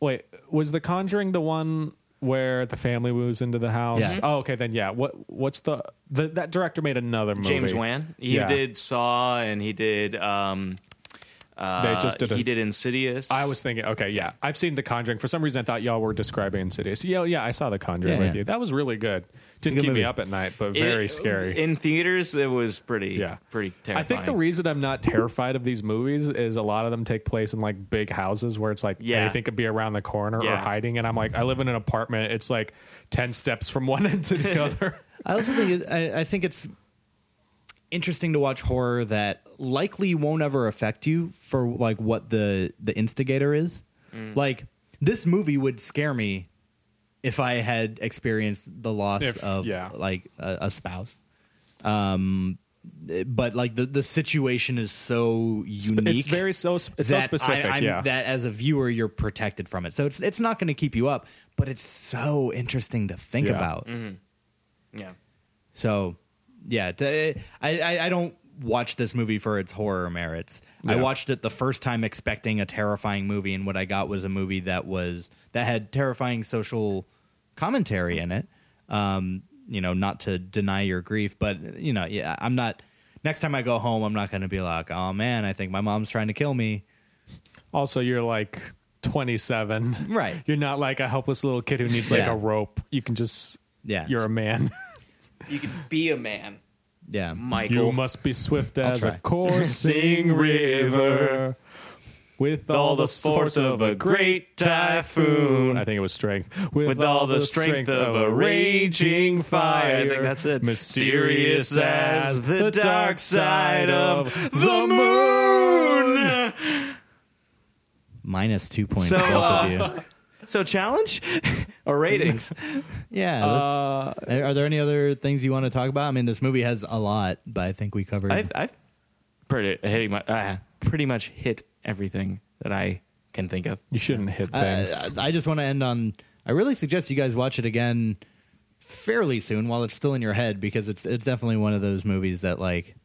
Wait, was The Conjuring the one where the family moves into the house?
Yeah.
Oh, okay, then yeah. What what's the, the that director made another movie?
James Wan. He
Yeah.
did Saw and he did um, Uh,
They just did a-
he did Insidious.
I was thinking, okay, yeah, I've seen The Conjuring. For some reason, I thought y'all were describing Insidious. Yeah, yeah, I saw The Conjuring
Yeah,
with
yeah.
you. That was really good. Didn't
good
keep
movie.
me up at night, but
It-
very scary.
in theaters. It was pretty,
Yeah.
pretty
I think the reason I'm not terrified of these movies is a lot of them take place in like big houses where it's like
Yeah.
anything could be around the corner or hiding. And I'm like, I live in an apartment. It's like 10 steps from <laughs> one end to the <laughs> other.
I also think it, I, I think it's interesting to watch horror that likely won't ever affect you for like what the the instigator is.
Mm.
Like this movie would scare me if I had experienced the loss
If-
of
yeah.
like a, a spouse. Um, but like the the situation is so unique.
It's very so, it's so specific.
I, I'm-
yeah.
That as a viewer, you're protected from it. So it's it's not going to keep you up, but it's so interesting to think
Yeah.
about.
yeah.
So, yeah, t- I, I I don't watch this movie for its horror merits. I watched it the first time expecting a terrifying movie, and what I got was a movie that was that had terrifying social commentary in it. Um, you know, not to deny your grief, but you know, yeah, I'm not. Next time I go home, I'm not going to be like, oh man, I think my mom's trying to kill me.
also, you're like 27.
Right.
You're not like a helpless little kid who needs like
Yeah.
a rope. You can just,
Yeah.
you're a man. <laughs>
You can be a man,
Yeah,
Michael.
You must be swift as a coursing <laughs> river. With all the force of a great typhoon. I think it was strength.
with all the strength of a raging fire. I think that's it.
Mysterious as the dark side of
the moon.
minus two points.
So,
both
uh,
of you. <laughs>
So challenge or ratings? <laughs>
Yeah.
Uh,
are there any other things you want to talk about? I mean, this movie has a lot, but I think we covered.
I've, I've pretty hitting my, uh, pretty much hit everything that I can think of.
You shouldn't hit
I,
things.
I just want to end on. I really suggest you guys watch it again fairly soon while it's still in your head because it's it's definitely one of those movies that like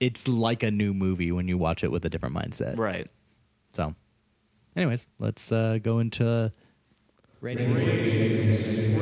it's like a new movie when you watch it with a different mindset.
Right.
So, anyways, let's uh, go into ratings.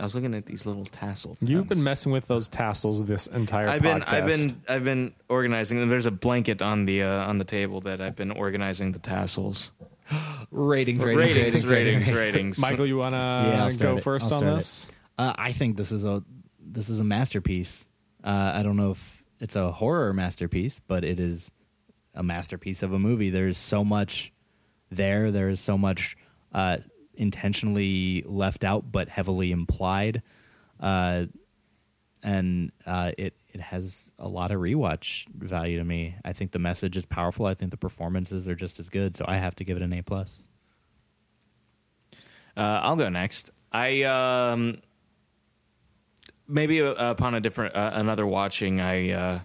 I was looking at these little tassel.
You've
things.
been messing with those tassels this entire
I've been,
podcast.
I've been, I've been organizing. them. There's a blanket on the uh, on the table that I've been organizing the tassels. <gasps>
Ratings, ratings,
ratings, ratings, ratings. <laughs>
Michael, you want to
I'll
go
it.
first
I'll
on this?
Uh, I think this is a this is a masterpiece. Uh, I don't know if it's a horror masterpiece, but it is a masterpiece of a movie. There's so much there. There is so much uh, intentionally left out, but heavily implied, uh, and uh, it it has a lot of rewatch value to me. I think the message is powerful. I think the performances are just as good. So I have to give it an A plus.
Uh, I'll go next. I um, maybe uh, upon a different uh, another watching, I uh,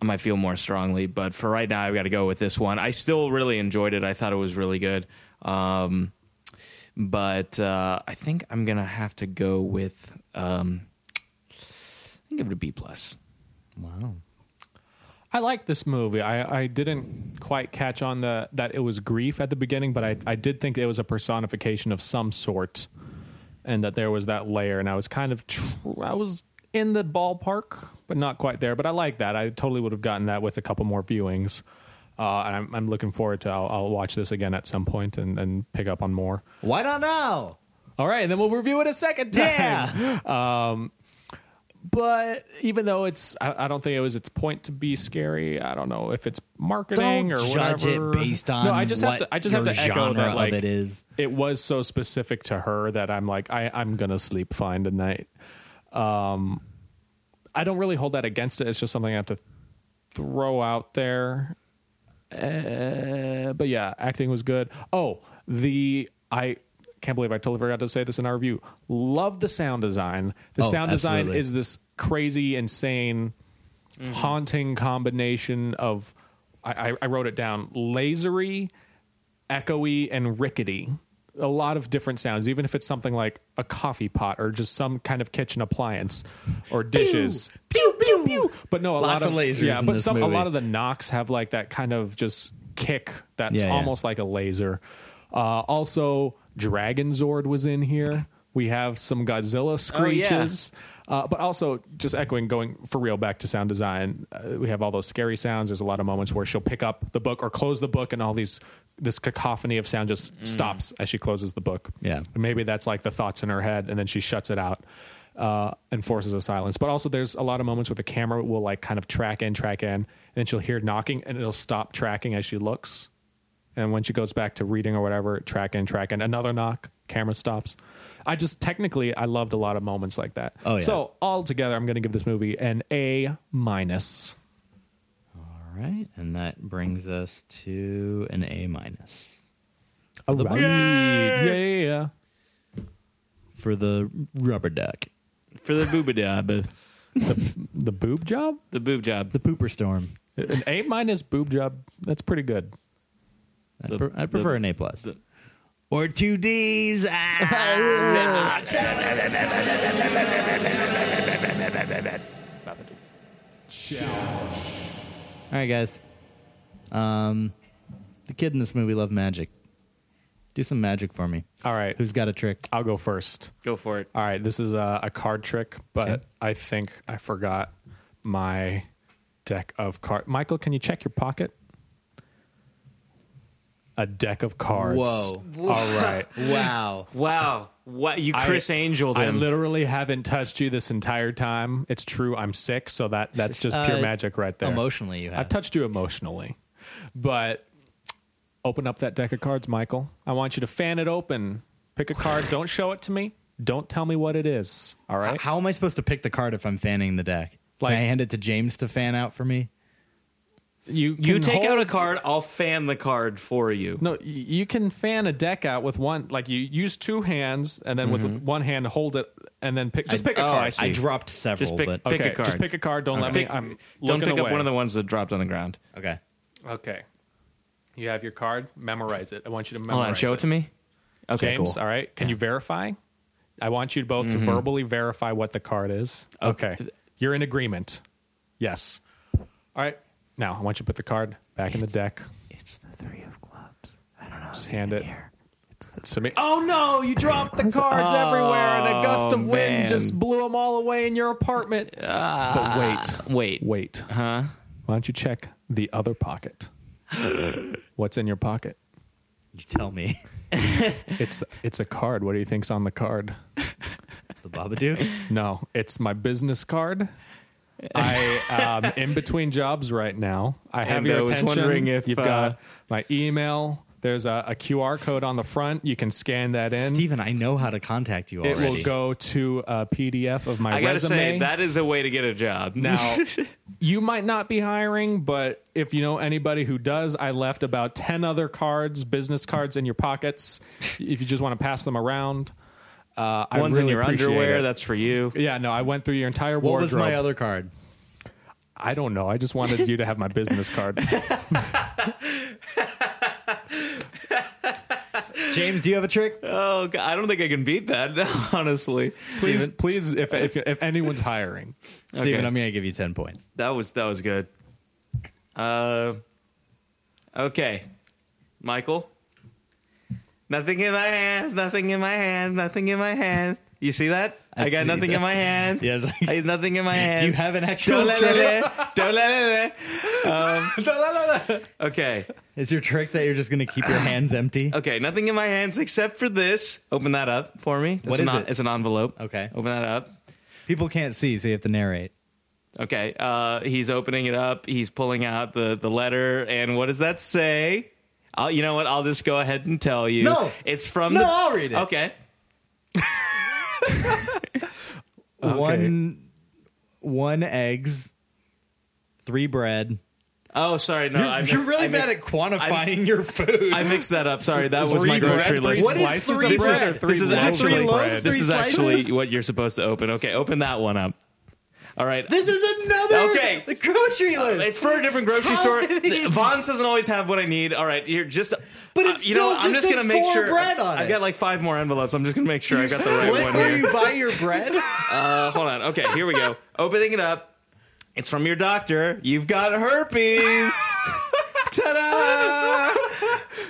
I might feel more strongly. But for right now, I've got to go with this one. I still really enjoyed it. I thought it was really good. Um, but uh, I think I'm gonna have to go with um, I think it a B plus.
Wow.
I like this movie. I, I didn't quite catch on the that it was grief at the beginning, but I, I did think it was a personification of some sort, and that there was that layer. And I was kind of tr- I was in the ballpark, but not quite there. But I like that. I totally would have gotten that with a couple more viewings. Uh, and I'm, I'm looking forward to. I'll, I'll watch this again at some point and, and pick up on more.
Why not now?
All right, and then we'll review it a second time.
Yeah.
But even though it's I, I don't think it was its point to be scary i don't know if it's marketing
Don't
or
judge
whatever.
it based on
no i just have to i just have to echo that like
it is.
it was so specific to her that i'm like I, i'm gonna sleep fine tonight. Um i don't really hold that against it. It's just something i have to throw out there. Uh, but yeah acting was good. Oh the i can't believe i totally forgot to say this in our review love the sound design the
Oh,
sound design
absolutely.
is this crazy insane haunting combination of I, I, I wrote it down lasery echoey and rickety a lot of different sounds even if it's something like a coffee pot or just some kind of kitchen appliance or dishes
Pew pew pew.
but no, a
Lots
lot
of
of,
lasers
Yeah,
in
but
this
some a
movie.
lot of the knocks have like that kind of just kick that's
Yeah, yeah.
almost like a laser. Uh, also, Dragon Zord was in here. We have some Godzilla screeches, uh, but also just echoing, going for real back to sound design. Uh, we have all those scary sounds. There's a lot of moments where she'll pick up the book or close the book, and all these this cacophony of sound just stops as she closes the book.
Yeah.
And maybe that's like the thoughts in her head, and then she shuts it out uh, and forces a silence. But also, there's a lot of moments where the camera will like kind of track in, track in, and then she'll hear knocking, and it'll stop tracking as she looks. And when she goes back to reading or whatever, track in, track in, another knock, camera stops. I just technically, I loved a lot of moments like that.
Oh, yeah.
So altogether, I'm going to give this movie an A minus.
All right, and that brings us to an A minus
All right. Yeah.
for the rubber duck,
For the booba job. <laughs>
The boob job?
The boob job.
the pooper storm.
An A minus boob job. That's pretty good.
I'd, pre- I'd prefer
the-
an A plus.
the-
or two D's. Ah! <laughs> All right, guys. Um, the kid in this movie loved magic. Do some magic for me.
All right.
Who's got a trick?
I'll go first.
Go for it.
All right, this is a, a card trick, but
Okay.
I think I forgot my deck of cards. Michael, can you check your pocket? A deck of cards.
Whoa.
All right. <laughs>
Wow.
Wow. What you
I-
Criss Angel
I literally haven't touched you this entire time. It's true. I'm sick, so that that's just pure
Uh,
magic right there.
Emotionally, you have.
I've touched you emotionally, but open up that deck of cards, Michael. I want you to fan it open. Pick a card. Don't show it to me. Don't tell me what it is. All right.
How am I supposed to pick the card if I'm fanning the deck?
Like-
Can I hand it to James to fan out for me?
You
you
can
take out a card, I'll fan the card for you.
No, you can fan a deck out with one. Like you use two hands, and then with one hand hold it, and then pick. Just
Mm-hmm. I-
pick a
oh,
card.
I see.
I dropped several,
Just pick-
but
pick a
okay,
card.
just pick a card. Don't let
Pick-
me. I'm
Don't
looking
pick up one of the ones that dropped on the ground.
okay.
Okay, you have your card. Memorize it. I want you to memorize
Hold on, show it to me. Okay,
James,
cool.
all right. Can you verify? I want you both to verbally verify what the card is. Okay. You're in agreement. Yes. All right. Now, I want you to put the card back in the deck.
It's the three of clubs. I don't know.
Just hand it to me. Oh no! You dropped the <laughs> cards oh, everywhere, and a gust of
Oh,
wind just blew them all away in your apartment. Ah, but wait,
Wait.
wait.
Huh?
Why don't you check the other pocket? <gasps> What's in your pocket?
You tell me. <laughs>
It's it's a card. What do you think's on the card? <laughs>
the Babadook?
No, it's my business card. I <laughs> um in between jobs right now. I have
And
your
I was
attention.
wondering if,
you've
uh,
got my email. There's a, a QR code on the front. You can scan that in.
Steven, I know how to contact you
it will go to a PDF of my
I gotta
resume.
say that is a way to get a job.
Now, <laughs> you might not be hiring, but if you know anybody who does, I left about 10 other cards, business cards in your pockets. If you just want to pass them around, uh, I
one's
really
in your
appreciate
underwear.
it.
That's for you.
yeah, no, I went through your entire wardrobe.
what
wardrobe.
was my other card?
I don't know. I just wanted you to have my business card. <laughs>
James, do you have a trick?
Oh, God, I don't think I can beat that. <laughs> Honestly,
Please,
Steven?
please, if, if if anyone's hiring,
Steven, I'm going to give you 10 points.
that was that was good. Uh, okay, Michael. Nothing in my hand. Nothing in my hand. Nothing in my hand. You see that? I,
I
got nothing
that.
in my hand.
Yes.
I have nothing in my hand. <laughs>
Do you have an actual
Don't let
trick?
it. Don't let it. Um, <laughs> okay.
Is your trick that you're just going to keep your hands <laughs> empty?
Okay. Nothing in my hands except for this. Open that up for me. It's
What
an
it?
It's an envelope.
Okay.
Open that up.
People can't see, so you have to narrate.
Okay. Uh, he's opening it up. He's pulling out the, the letter. And what does that say? I'll, you know what? I'll just go ahead and tell you.
No.
It's from
No,
the.
I'll read it.
Okay. <laughs>
One, one eggs, three bread.
Oh, sorry. No, I
you're
mixed-
really
I
bad at quantifying your food.
I mixed that up. Sorry, that was my grocery
bread,
list.
What is
slices
three
of bread
bread?
or three
this is
loaves
actually
loaves,
bread?
this
three
is actually what you're supposed to open. Okay, open that one up. All right.
this is another
Okay.
the grocery list.
It's for a different grocery
How
store.
many-
Vons doesn't always have what I need. All right, you're just.
But
uh,
it's
you know,
still
I'm
just
just gonna make
four
sure.
bread on
I've
it.
got like five more envelopes. I'm just gonna make sure I got the right
Split
one
where
here.
you buy your bread. <laughs>
Uh, hold on. Okay, here we go. Opening it up. It's from your doctor. You've got herpes. <laughs> Ta-da!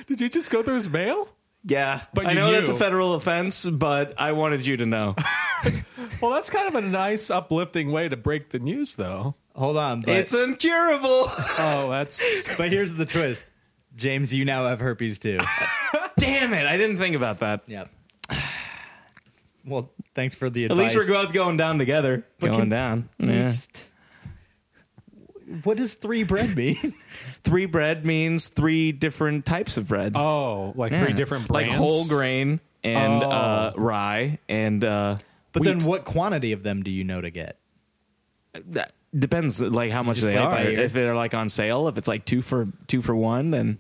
Did you just go through his mail?
Yeah,
But
I
you
know that's a federal offense, but I wanted you to know. <laughs>
Well, that's kind of a nice, uplifting way to break the news, though.
Hold on, but
it's incurable. <laughs>
Oh, that's <laughs>
but here's the twist. James, you now have herpes too. <laughs>
Damn it! I didn't think about that.
yep. <sighs> Well, thanks for the
At
advice.
least we're both going down together.
But
going
can-
down.
Can
Yeah.
just- What does three bread mean?
Three bread means three different types of bread.
oh, like
Yeah.
three different brands,
like whole grain and
Oh.
uh, rye and uh,
but
wheat.
then, what quantity of them do you know to get?
That depends like how much they are. If they're like on sale, if it's like two for two for one, then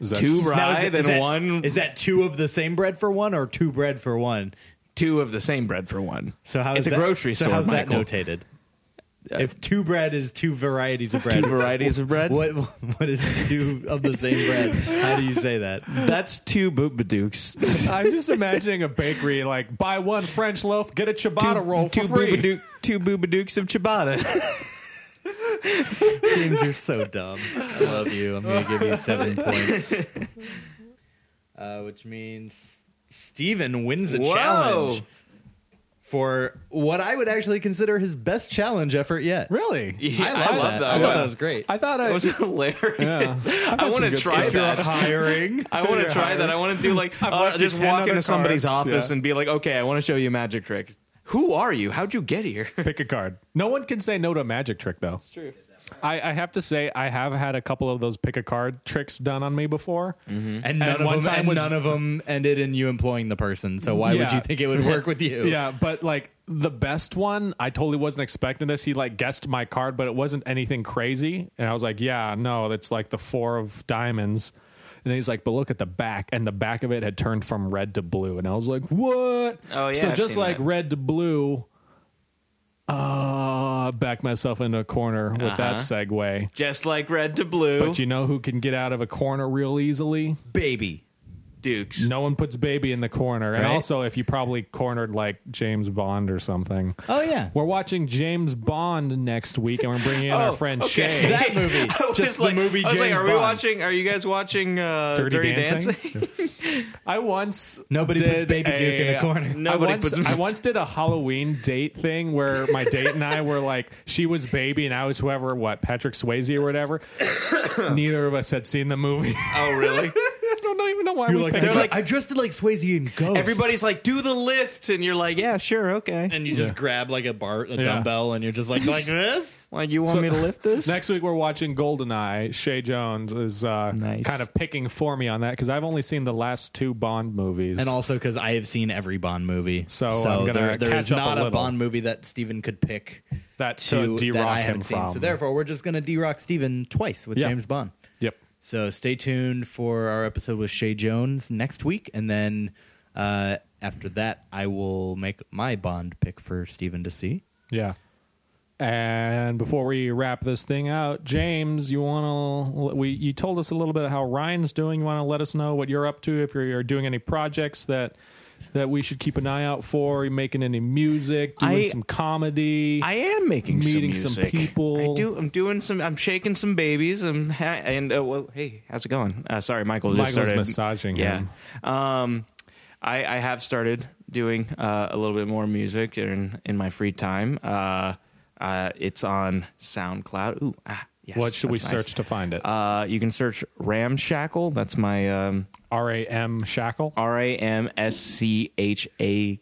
Is that
two
s-
rye,
Now, is it-
then
is that-
one
Is that two of the same bread for one, or two bread for one?
two of the same bread for one.
So how
it's
is
a
that-
grocery
so
store.
how's that notated? If two bread is two varieties of bread,
Two varieties of bread.
What what is two of the same bread? How do you say that?
That's two boobadooks. <laughs>
I'm just imagining a bakery like buy one French loaf, get a ciabatta roll for
two
free.
boobadook, two boobadooks of ciabatta. <laughs>
James, you're so dumb. I love you. I'm gonna give you seven points, <laughs> uh, which means Steven wins a
Whoa.
challenge for what I would actually consider his best challenge effort yet.
Really?
Yeah,
I, love
I love
that.
that.
I thought that was great.
I thought I
It was <laughs> hilarious.
Yeah.
I want to try
stuff.
that.
hiring. <laughs>
I want to try that. I want to do like <laughs> uh,
left
just walk
other
into somebody's office
Yeah.
and be like, "Okay, I want to show you a magic trick." Who are you? How'd you get here?
pick a card. No one can say no to a magic trick though. It's
true.
I, I have to say I have had a couple of those pick a card tricks done on me before. Mm-hmm.
And none of
one
them,
time
and
was-
none of them ended in you employing the person. So why would you think it would <laughs> work with you?
Yeah, but like the best one, I totally wasn't expecting this. He like guessed my card, but it wasn't anything crazy. And I was like, yeah, no, it's like the four of diamonds. And he's like, but look at the back, and the back of it had turned from red to blue, and I was like, what?
Oh, yeah,
So
I've
just like
that.
red to blue, uh, back myself into a corner with
Uh-huh.
that segue.
Just like red to blue.
But you know who can get out of a corner real easily?
Baby.
Dukes.
No one puts baby in the corner. And
Right.
also, if you probably cornered like James Bond or something.
Oh yeah.
We're watching James Bond next week, and we're bringing in our
Oh,
friend
okay.
Shay. <laughs>
That movie.
I was
Just the
like,
movie
I was like,
James
are we
Bond.
watching? Are you guys watching uh,
Dirty
Dirty,
Dancing?
Dancing? <laughs>
I once
Nobody puts
did
Baby Duke in a corner.
Nobody
I once,
puts-
I once did a Halloween date thing where my date and I were like, she was baby and I was whoever, what Patrick Swayze or whatever. <coughs> Neither of us had seen the movie.
oh, really? <laughs>
I don't even know why
You're
we
like,
picked
I,
it.
dre-
like-
I dressed it like Swayze and Ghost.
Everybody's like, do the lift, and you're like, yeah, sure, okay.
and you just grab like a bar, a
Yeah.
dumbbell, and you're just like like <laughs> this.
Like, you want
So-
me to lift this?
Next week we're watching Goldeneye. Shay Jones is uh,
Nice.
kind of picking for me on that because I've only seen the last two Bond movies.
And also because I have seen every Bond movie,
So I'm gonna
there, there
catch
is
up a
not a,
little.
Bond movie that Steven could pick
that
to
to
that I
D-Rock him
haven't seen.
from.
So therefore, we're just gonna D-Rock Steven twice with
Yeah.
James Bond. So stay tuned for our episode with Shay Jones next week, and then uh, after that, I will make my Bond pick for Steven to see.
Yeah. And before we wrap this thing out, James, you want to we you told us a little bit how Ryan's doing. You want to let us know what you're up to if you're, you're doing any projects that that we should keep an eye out for. Are you making any music, doing
I-
some comedy?
I am making
Meeting
some,
some people.
I do. I'm doing some. I'm shaking some babies. I'm ha- and uh, well, hey, how's it going? Uh, sorry, Michael. Just
Michael's
started
massaging
yeah.
him.
Um, I, I have started doing uh, a little bit more music in in my free time. Uh, uh, it's on SoundCloud. Ooh, ah, yes.
what should we
nice.
search to find it?
Uh, you can search Ramshackle. That's my um,
R A M Shackle.
R A M S C H A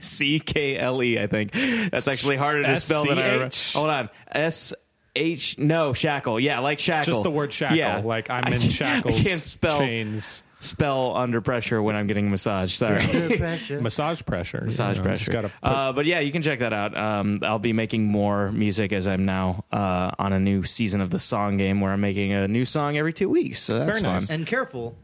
C K L E. I think that's actually harder to spell than I remember. Hold on, S H no shackle. Yeah, like shackle.
Just the word shackle.
Yeah.
Like I'm in
can't-
shackles. <laughs>
I can't spell
chains.
spell under pressure when I'm getting a massage. Sorry. pressure.
Massage pressure.
massage
you know,
pressure.
Put-
uh, but yeah, you can check that out. Um, I'll be making more music as I'm now uh, on a new season of the song game where I'm making a new song every two weeks. So that's
Very
fun.
nice.
And careful,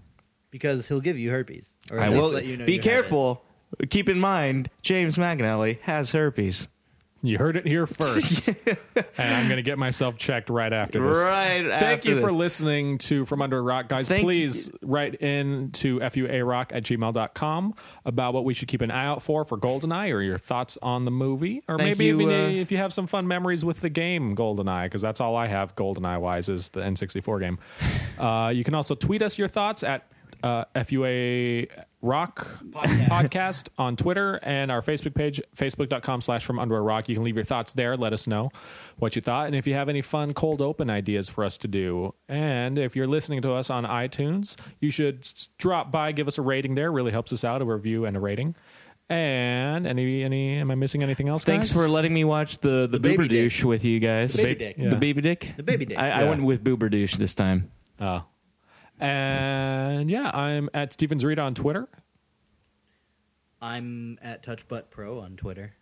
because he'll give you herpes. Or at
I
least
will
let you know
be
you have it.
careful. Keep in mind, James McAnally has herpes.
You heard it here first. <laughs> and I'm going to get myself checked right after this.
Right.
Thank
after
you for listening to From Under a Rock, guys.
Thank
Please write in to fuarock at gmail.com about what we should keep an eye out for for GoldenEye or your thoughts on the movie. Or
Thank
maybe
you,
even
uh,
if you have some fun memories with the game GoldenEye, because that's all I have GoldenEye wise is the N64 game. <sighs> Uh, you can also tweet us your thoughts at uh, FUA Rock podcast. on Twitter and our Facebook page, facebook.com slash from under a rock. You can leave your thoughts there. Let us know what you thought. And if you have any fun cold open ideas for us to do. And if you're listening to us on iTunes, you should drop by, give us a rating there. Really helps us out, a review and a rating. And any, any, am I missing anything else?
Thanks
guys?
for letting me watch the the,
baby dick.
Booberdouche with you guys.
The baby dick.
Yeah.
The baby dick.
The baby dick.
I, I went with Booberdouche this time.
Oh. And yeah, I'm at Stevens Reed on Twitter.
I'm at TouchButt Pro on Twitter.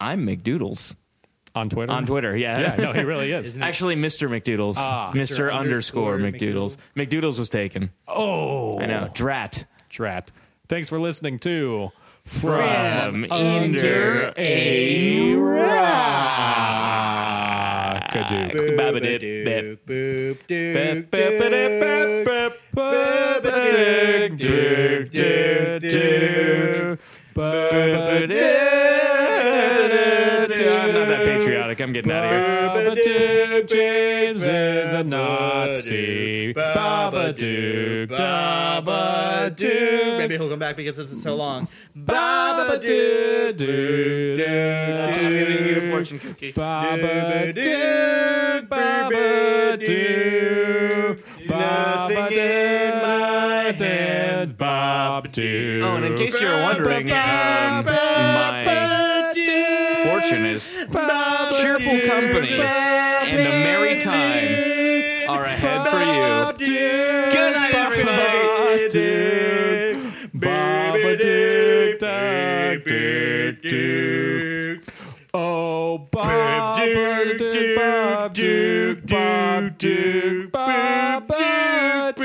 I'm McDoodles
On Twitter.
on Twitter. Yeah,
Yeah, no, he really is. <laughs>
Isn't it?
Actually, Mr. McDoodles.
Ah.
Mr.
Mr.
underscore
underscore
McDoodles. McDoodles was taken.
oh,
I know. Drat.
Drat. Thanks for listening to
From under
a rock. Kadook.
Not that patriotic. I'm getting out of here.
Babadook James is a Nazi. Babadook, Babadook.
Maybe he'll come back because this is so long. <laughs>
Babadook,
I'm giving you a fortune cookie.
Babadook, Babadook,
Nothing in my hands,
Babadook.
Oh, and in case you're wondering, um, my fortunes, cheerful company, and a merry time are ahead for you.
Good night, everybody.
Oh, Bob, Duke, Duke, Bob, Duke, Bob, Duke, Bob, Duke,